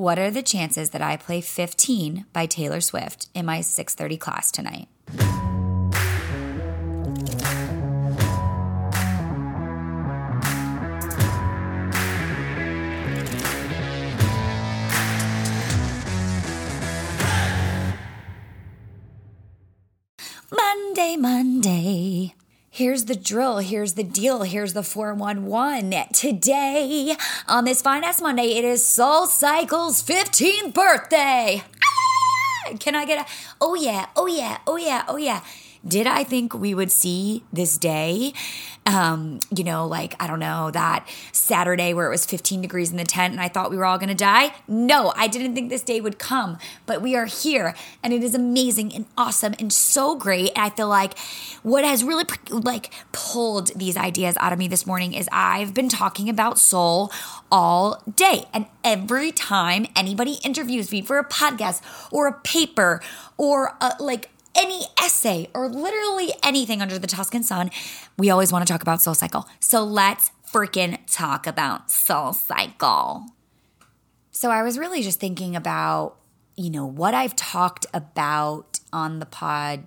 what are the chances that I play 15 by Taylor Swift in my 6:30 class tonight? Here's the drill. Here's the deal. Here's the 411. Today, on this fine ass Monday, it is Soul Cycle's 15th birthday. Ah! Can I get a, oh yeah, oh yeah, oh yeah, oh yeah. Did I think we would see this day? Um, you know, like, I don't know, that Saturday where it was 15 degrees in the tent and I thought we were all gonna die? No, I didn't think this day would come, but we are here and it is amazing and awesome and so great. And I feel like what has really like pulled these ideas out of me this morning is I've been talking about soul all day. And every time anybody interviews me for a podcast or a paper or a, like any essay or literally anything under the Tuscan sun, we always want to talk about Soul Cycle. So let's freaking talk about Soul Cycle. So I was really just thinking about, you know, what I've talked about on the pod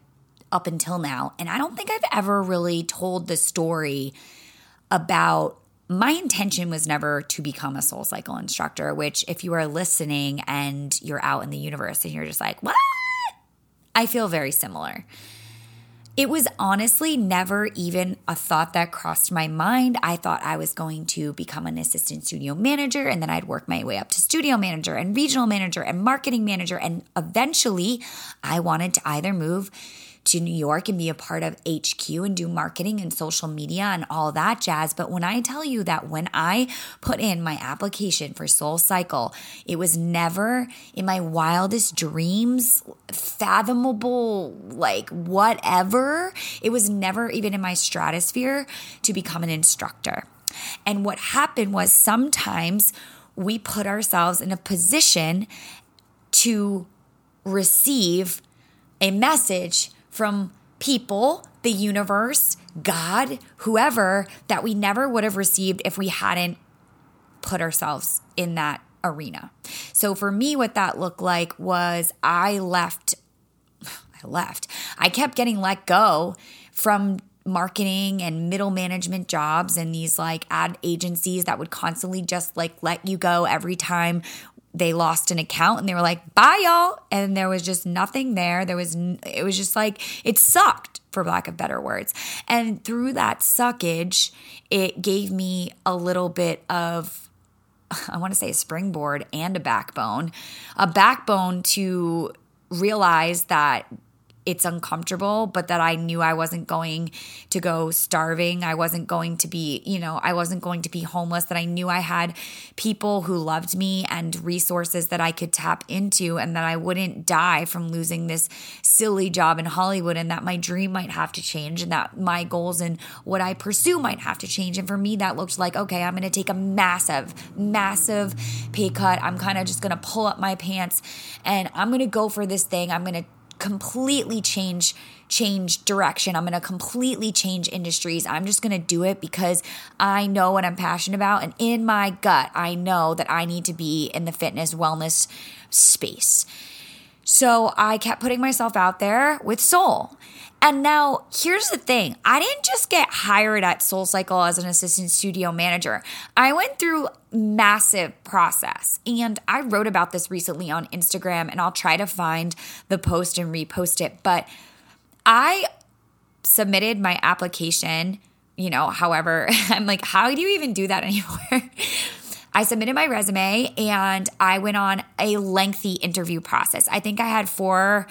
up until now. And I don't think I've ever really told the story about my intention was never to become a soul cycle instructor, which, if you are listening and you're out in the universe and you're just like, what? I feel very similar. It was honestly never even a thought that crossed my mind. I thought I was going to become an assistant studio manager and then I'd work my way up to studio manager and regional manager and marketing manager. And eventually I wanted to either move to New York and be a part of HQ and do marketing and social media and all that jazz. But when I tell you that when I put in my application for Soul Cycle, it was never in my wildest dreams, fathomable, like whatever. It was never even in my stratosphere to become an instructor. And what happened was sometimes we put ourselves in a position to receive a message from people, the universe, God, whoever that we never would have received if we hadn't put ourselves in that arena. So for me, what that looked like was I left, I left. I kept getting let go from marketing and middle management jobs and these like ad agencies that would constantly just like let you go every time they lost an account and they were like, bye, y'all. And there was just nothing there. There was, it was just like, it sucked, for lack of better words. And through that suckage, it gave me a little bit of, I want to say a springboard and a backbone, a backbone to realize that it's uncomfortable, but that I knew I wasn't going to go starving. I wasn't going to be, you know, I wasn't going to be homeless, that I knew I had people who loved me and resources that I could tap into, and that I wouldn't die from losing this silly job in Hollywood, and that my dream might have to change, and that my goals and what I pursue might have to change. And for me, that looked like, okay, I'm going to take a massive, massive pay cut. I'm kind of just going to pull up my pants and I'm going to go for this thing. I'm going to completely change change direction. I'm going to completely change industries. I'm just going to do it because I know what I'm passionate about and in my gut I know that I need to be in the fitness wellness space. So I kept putting myself out there with soul. And now here's the thing I didn't just get hired at Soul Cycle as an assistant studio manager. I went through massive process and I wrote about this recently on Instagram and I'll try to find the post and repost it. But I submitted my application, you know, however, I'm like, how do you even do that anymore? I submitted my resume and I went on a lengthy interview process. I think I had four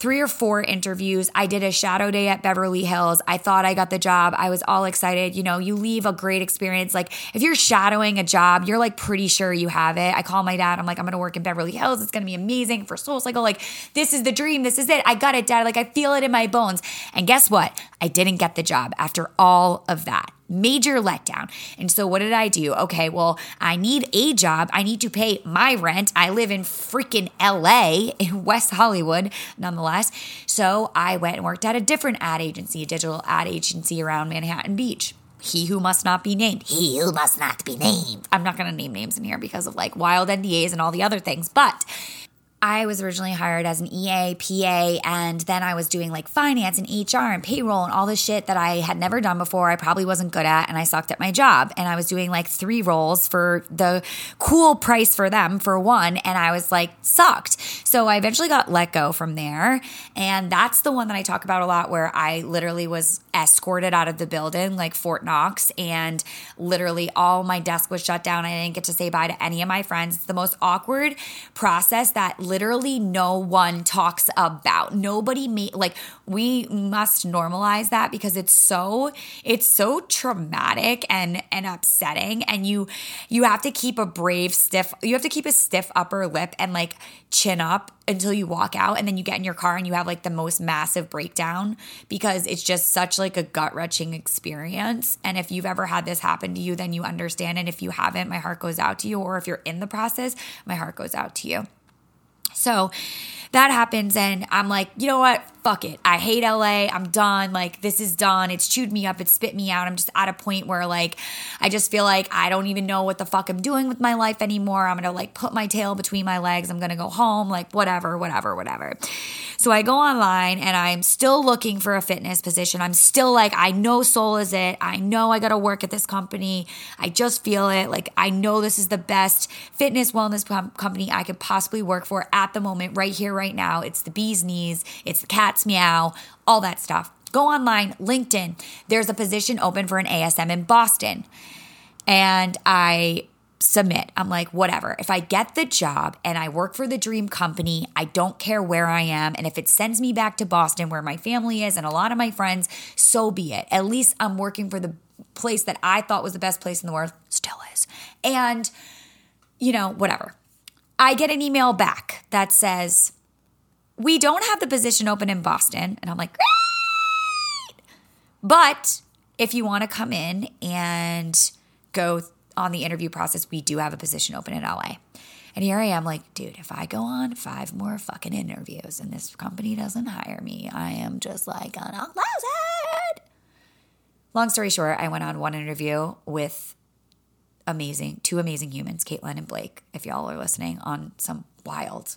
three or four interviews. I did a shadow day at Beverly Hills. I thought I got the job. I was all excited. You know, you leave a great experience. Like if you're shadowing a job, you're like pretty sure you have it. I call my dad. I'm like, I'm going to work in Beverly Hills. It's going to be amazing for Soul Cycle. Like this is the dream. This is it. I got it, dad. Like I feel it in my bones. And guess what? I didn't get the job after all of that major letdown. And so what did I do? Okay, well, I need a job. I need to pay my rent. I live in freaking LA in West Hollywood, nonetheless. So I went and worked at a different ad agency, a digital ad agency around Manhattan Beach. he who must not be named. He who must not be named. I'm not going to name names in here because of like wild NDAs and all the other things, but I was originally hired as an EA, PA, and then I was doing like finance and HR and payroll and all the shit that I had never done before. I probably wasn't good at, and I sucked at my job. And I was doing like three roles for the cool price for them for one, and I was like sucked. So I eventually got let go from there. And that's the one that I talk about a lot where I literally was escorted out of the building like Fort Knox, and literally all my desk was shut down. I didn't get to say bye to any of my friends. It's the most awkward process that literally no one talks about. Nobody made like we must normalize that because it's so it's so traumatic and and upsetting and you you have to keep a brave stiff you have to keep a stiff upper lip and like chin up until you walk out and then you get in your car and you have like the most massive breakdown because it's just such like a gut-wrenching experience and if you've ever had this happen to you then you understand and if you haven't my heart goes out to you or if you're in the process my heart goes out to you so that happens, and I'm like, you know what? Fuck it. I hate LA. I'm done. Like, this is done. It's chewed me up. It's spit me out. I'm just at a point where, like, I just feel like I don't even know what the fuck I'm doing with my life anymore. I'm gonna, like, put my tail between my legs. I'm gonna go home. Like, whatever, whatever, whatever. So I go online and I'm still looking for a fitness position. I'm still like, I know Soul is it. I know I gotta work at this company. I just feel it. Like, I know this is the best fitness wellness company I could possibly work for at the moment, right here, right now. It's the bee's knees, it's the cat's meow, all that stuff. Go online, LinkedIn. There's a position open for an ASM in Boston. And I submit. I'm like, whatever. If I get the job and I work for the dream company, I don't care where I am. And if it sends me back to Boston where my family is and a lot of my friends, so be it. At least I'm working for the place that I thought was the best place in the world, still is. And, you know, whatever. I get an email back that says, we don't have the position open in Boston. And I'm like, great. But if you want to come in and go on the interview process, we do have a position open in LA. And here I am, like, dude, if I go on five more fucking interviews and this company doesn't hire me, I am just like gonna lose it. Long story short, I went on one interview with amazing, two amazing humans, Caitlin and Blake, if y'all are listening, on some wild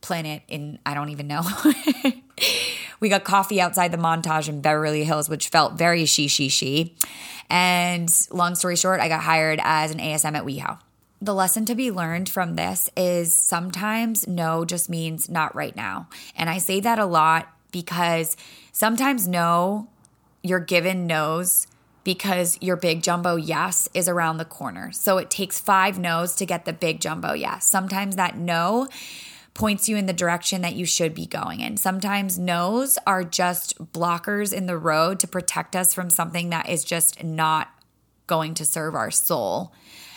planet in I don't even know. we got coffee outside the montage in Beverly Hills, which felt very she she she. And long story short, I got hired as an ASM at WeHo. The lesson to be learned from this is sometimes no just means not right now. And I say that a lot because sometimes no, you're given no's because your big jumbo yes is around the corner. So it takes five no's to get the big jumbo yes. Sometimes that no points you in the direction that you should be going in. Sometimes no's are just blockers in the road to protect us from something that is just not going to serve our soul.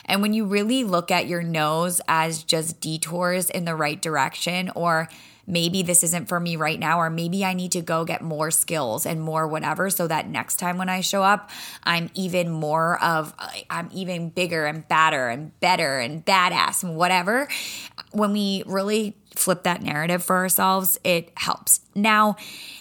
And when you really look at your no's as just detours in the right direction or maybe this isn't for me right now, or maybe I need to go get more skills and more whatever so that next time when I show up, I'm even more of, I'm even bigger and badder and better and badass and whatever. When we really flip that narrative for ourselves, it helps. Now,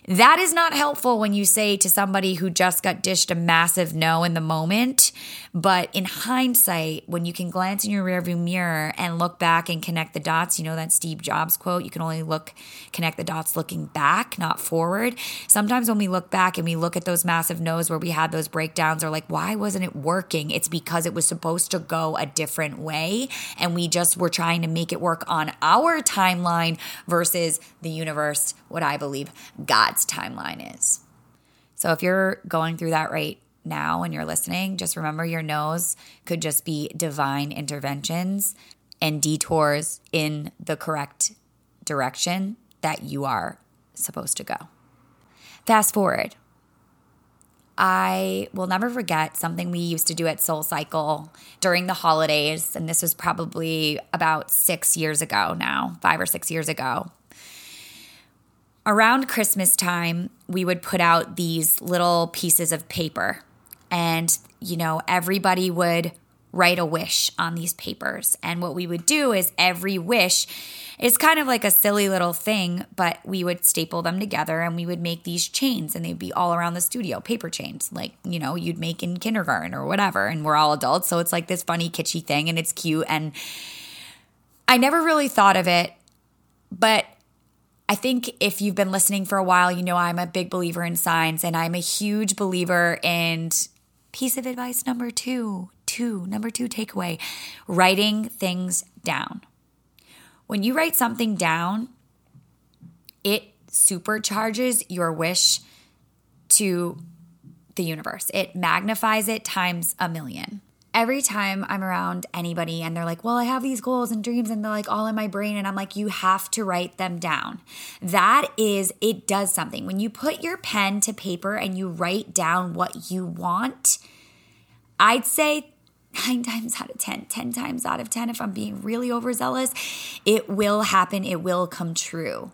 that is not helpful when you say to somebody who just got dished a massive no in the moment. But in hindsight, when you can glance in your rearview mirror and look back and connect the dots, you know that Steve Jobs quote, you can only look, connect the dots looking back, not forward. Sometimes when we look back and we look at those massive no's where we had those breakdowns, or like, why wasn't it working? It's because it was supposed to go a different way. And we just were trying to make it work on our timeline versus the universe, what I believe God's timeline is. So if you're going through that right now and you're listening, just remember your no's could just be divine interventions and detours in the correct direction that you are supposed to go. Fast forward. I will never forget something we used to do at Soul Cycle during the holidays. And this was probably about six years ago now, five or six years ago around Christmas time, we would put out these little pieces of paper, and you know, everybody would write a wish on these papers. And what we would do is every wish is kind of like a silly little thing, but we would staple them together and we would make these chains and they'd be all around the studio, paper chains, like, you know, you'd make in kindergarten or whatever. And we're all adults. So it's like this funny, kitschy thing and it's cute. And I never really thought of it, but I think if you've been listening for a while, you know I'm a big believer in signs and I'm a huge believer in piece of advice number two, two, number two takeaway writing things down. When you write something down, it supercharges your wish to the universe. It magnifies it times a million. Every time I'm around anybody and they're like, Well, I have these goals and dreams, and they're like all in my brain, and I'm like, You have to write them down. That is, it does something. When you put your pen to paper and you write down what you want, I'd say nine times out of 10, 10 times out of 10, if I'm being really overzealous, it will happen. It will come true.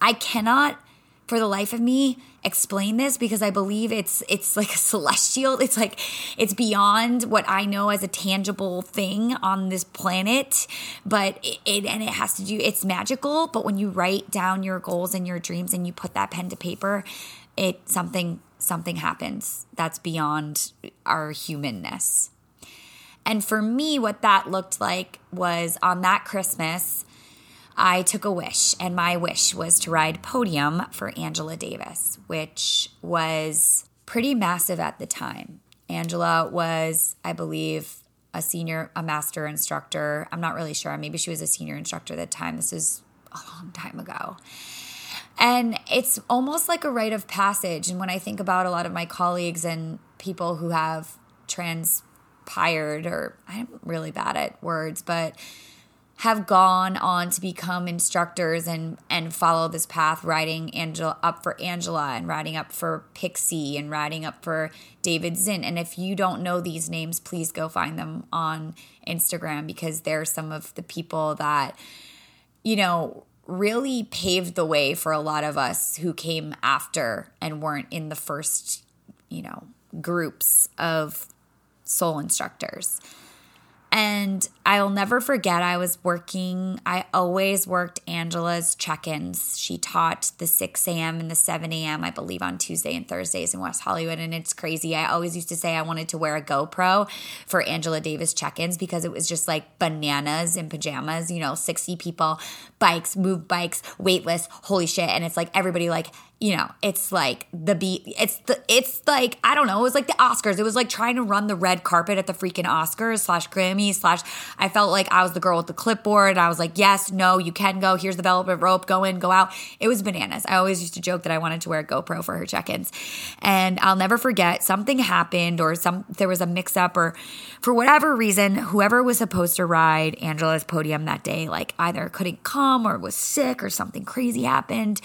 I cannot for the life of me explain this because I believe it's it's like a celestial it's like it's beyond what I know as a tangible thing on this planet but it, it, and it has to do it's magical but when you write down your goals and your dreams and you put that pen to paper it something something happens that's beyond our humanness and for me, what that looked like was on that Christmas, I took a wish, and my wish was to ride podium for Angela Davis, which was pretty massive at the time. Angela was, I believe, a senior, a master instructor. I'm not really sure. Maybe she was a senior instructor at the time. This is a long time ago. And it's almost like a rite of passage. And when I think about a lot of my colleagues and people who have trans hired or I'm really bad at words, but have gone on to become instructors and and follow this path writing Angela up for Angela and writing up for Pixie and writing up for David Zinn. And if you don't know these names please go find them on Instagram because they're some of the people that you know really paved the way for a lot of us who came after and weren't in the first you know groups of soul instructors. And I'll never forget, I was working, I always worked Angela's check ins. She taught the 6 a.m. and the 7 a.m., I believe, on Tuesday and Thursdays in West Hollywood. And it's crazy. I always used to say I wanted to wear a GoPro for Angela Davis check ins because it was just like bananas in pajamas, you know, 60 people, bikes, move bikes, weightless, holy shit. And it's like everybody like you know, it's like the beat. It's the. It's like I don't know. It was like the Oscars. It was like trying to run the red carpet at the freaking Oscars slash Grammy slash. I felt like I was the girl with the clipboard. I was like, yes, no, you can go. Here's the velvet rope. Go in, go out. It was bananas. I always used to joke that I wanted to wear a GoPro for her check-ins, and I'll never forget something happened or some there was a mix-up or for whatever reason, whoever was supposed to ride Angela's podium that day, like either couldn't come or was sick or something crazy happened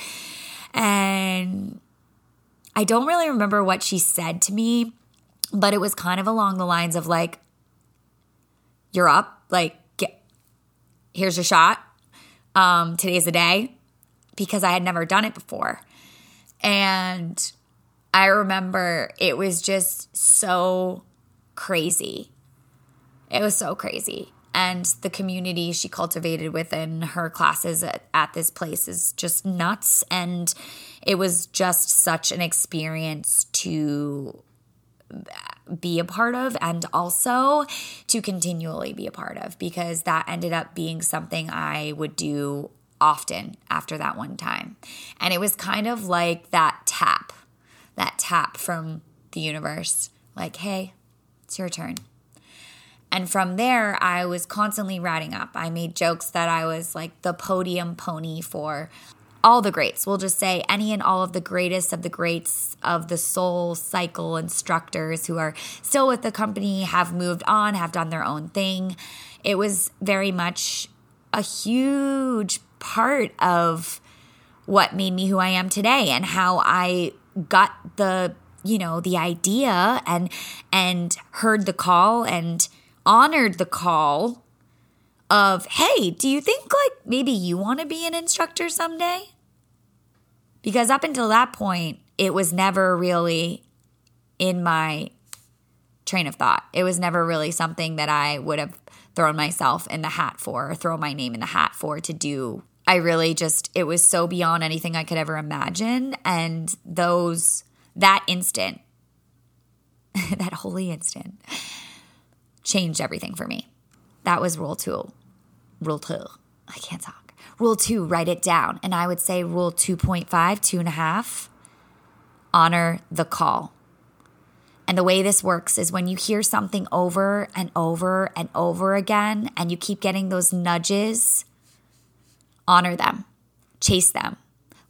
and I don't really remember what she said to me, but it was kind of along the lines of like, you're up, like, get, here's your shot. Um, today's the day because I had never done it before. And I remember it was just so crazy. It was so crazy and the community she cultivated within her classes at, at, this place is just nuts and it was just such an experience to be a part of and also to continually be a part of because that ended up being something I would do often after that one time. And it was kind of like that tap, that tap from the universe like, hey, it's your turn. And from there, I was constantly writing up. I made jokes that I was like the podium pony for all the greats. We'll just say any and all of the greatest of the greats of the soul cycle instructors who are still with the company, have moved on, have done their own thing. It was very much a huge part of what made me who I am today and how I got the you know the idea and and heard the call and honored the call of, hey, do you think like maybe you want to be an instructor someday? Because up until that point, it was never really in my train of thought. It was never really something that I would have thrown myself in the hat for or throw my name in the hat for to do. I really just, it was so beyond anything I could ever imagine. And those, that instant, that holy instant, changed everything for me. That was rule two. Rule two. I can't talk. Rule two, write it down. And I would say rule 2.5, two and a half, honor the call. And the way this works is when you hear something over and over and over again, and you keep getting those nudges, honor them, chase them,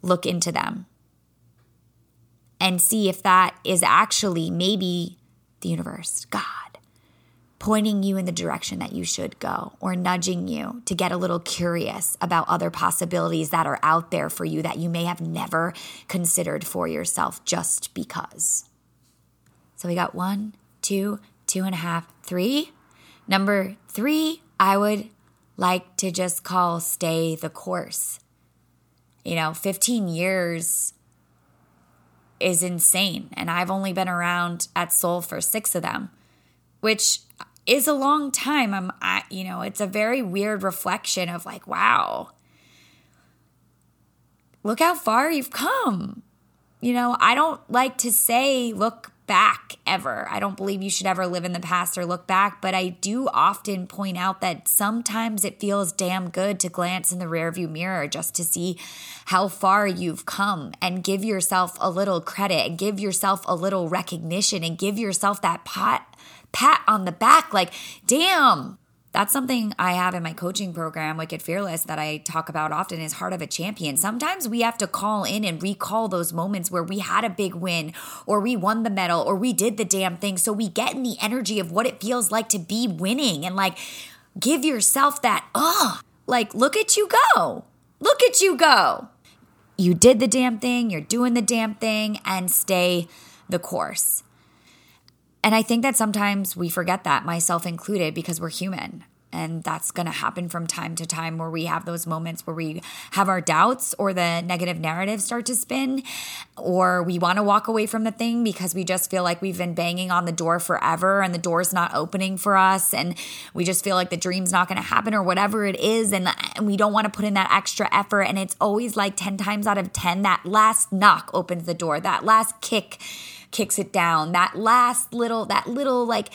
look into them, and see if that is actually maybe the universe, God, pointing you in the direction that you should go or nudging you to get a little curious about other possibilities that are out there for you that you may have never considered for yourself just because. So we got one, two, two and a half, three. Number three, I would like to just call stay the course. You know, 15 years is insane. And I've only been around at Soul for six of them, which is a long time. I'm, I, you know, it's a very weird reflection of like, wow, look how far you've come. You know, I don't like to say, look back ever. I don't believe you should ever live in the past or look back, but I do often point out that sometimes it feels damn good to glance in the rearview mirror just to see how far you've come and give yourself a little credit and give yourself a little recognition and give yourself that pat pat on the back like, "Damn, that's something I have in my coaching program, Wicked Fearless, that I talk about often is Heart of a Champion. Sometimes we have to call in and recall those moments where we had a big win, or we won the medal, or we did the damn thing. So we get in the energy of what it feels like to be winning and like give yourself that, oh, like, look at you go. Look at you go. You did the damn thing, you're doing the damn thing, and stay the course. And I think that sometimes we forget that, myself included, because we're human. And that's going to happen from time to time where we have those moments where we have our doubts or the negative narrative start to spin, or we want to walk away from the thing because we just feel like we've been banging on the door forever and the door's not opening for us. And we just feel like the dream's not going to happen or whatever it is. And, and we don't want to put in that extra effort. And it's always like 10 times out of 10, that last knock opens the door, that last kick kicks it down. That last little, that little like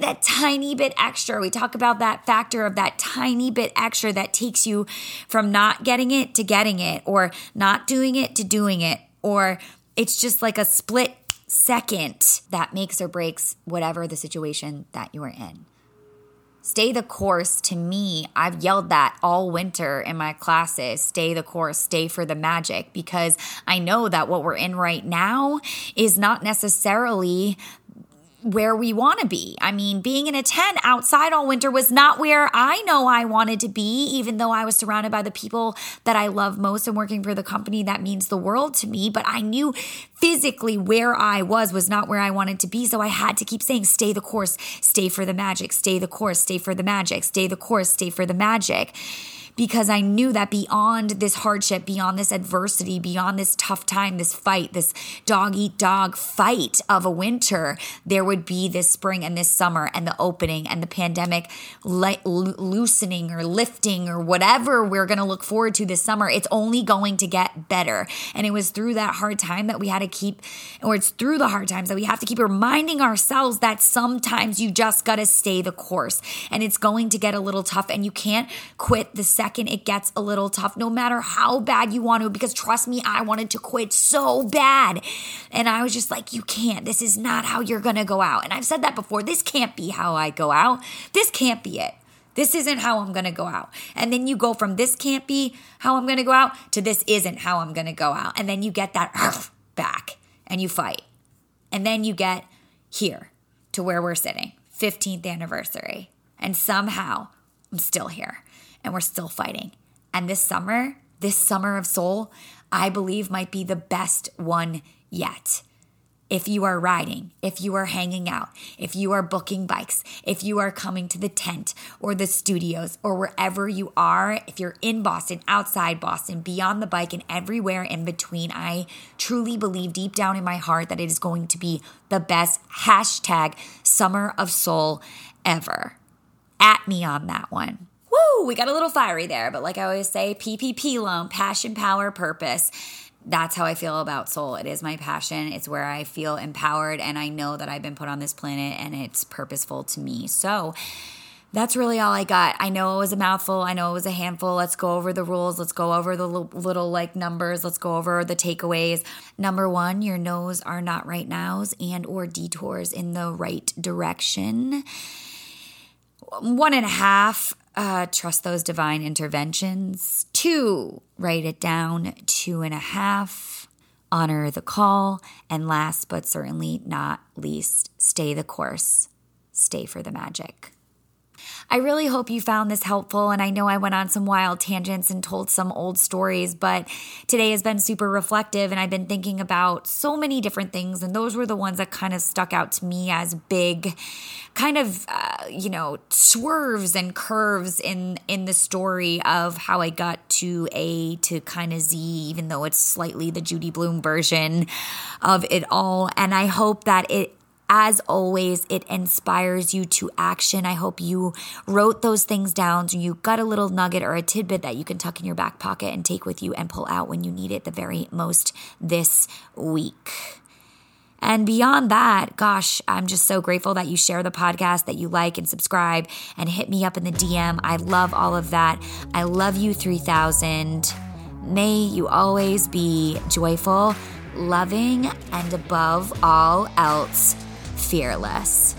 that tiny bit extra. We talk about that factor of that tiny bit extra that takes you from not getting it to getting it, or not doing it to doing it, or it's just like a split second that makes or breaks whatever the situation that you are in. Stay the course to me, I've yelled that all winter in my classes. Stay the course, stay for the magic, because I know that what we're in right now is not necessarily where we want to be. I mean, being in a tent outside all winter was not where I know I wanted to be, even though I was surrounded by the people that I love most and working for the company that means the world to me. But I knew physically where I was was not where I wanted to be. So I had to keep saying, stay the course, stay for the magic, stay the course, stay for the magic, stay the course, stay for the magic because I knew that beyond this hardship, beyond this adversity, beyond this tough time, this fight, this dog eat dog fight of a winter, there would be this spring and this summer and the opening and the pandemic loosening or lifting or whatever we're going to look forward to this summer. It's only going to get better. And it was through that hard time that we had to keep, or it's through the hard times that we have to keep reminding ourselves that sometimes you just got to stay the course and it's going to get a little tough and you can't quit the second it gets a little tough, no matter how bad you want to, because trust me, I wanted to quit so bad. And I was just like, you can't. This is not how you're going to go out. And I've said that before. This can't be how I go out. This can't be it. This isn't how I'm to go out. And then you go from this can't be how I'm to go out to this isn't how I'm to go out. And then you get that back and you fight. And then you get here to where we're sitting, 15th anniversary. And somehow I'm still here and we're still fighting. And this summer, this summer of soul, I believe might be the best one yet. If you are riding, if you are hanging out, if you are booking bikes, if you are coming to the tent or the studios or wherever you are, if you're in Boston, outside Boston, beyond the bike, and everywhere in between, I truly believe deep down in my heart that it is going to be the best hashtag summer of soul ever at me on that one. We got a little fiery there, but like I always say, PPP loan, passion, power, purpose. That's how I feel about soul. It is my passion. It's where I feel empowered and I know that I've been put on this planet and it's purposeful to me. So, that's really all I got. I know it was a mouthful. I know it was a handful. Let's go over the rules. Let's go over the little, little like numbers. Let's go over the takeaways. Number one, your no's are not right nows and or detours in the right direction. One and a half, uh, trust those divine interventions. Two, write it down. Two and a half, honor the call. And last but certainly not least, stay the course. Stay for the magic. I really hope you found this helpful. And I know I went on some wild tangents and told some old stories, but today has been super reflective. And I've been thinking about so many different things. And those were the ones that kind of stuck out to me as big, kind of, uh, you know, swerves and curves in, in the story of how I got to A to kind of Z, even though it's slightly the Judy Blume version of it all. And I hope that it as always, it inspires you to action. I hope you wrote those things down so you got a little nugget or a tidbit that you can tuck in your back pocket and take with you and pull out when you need it the very most this week. And beyond that, gosh, I'm just so grateful that you share the podcast, that you like and subscribe and hit me up in the DM. I love all of that. I love you 3000. May you always be joyful, loving, and above all else, fearless.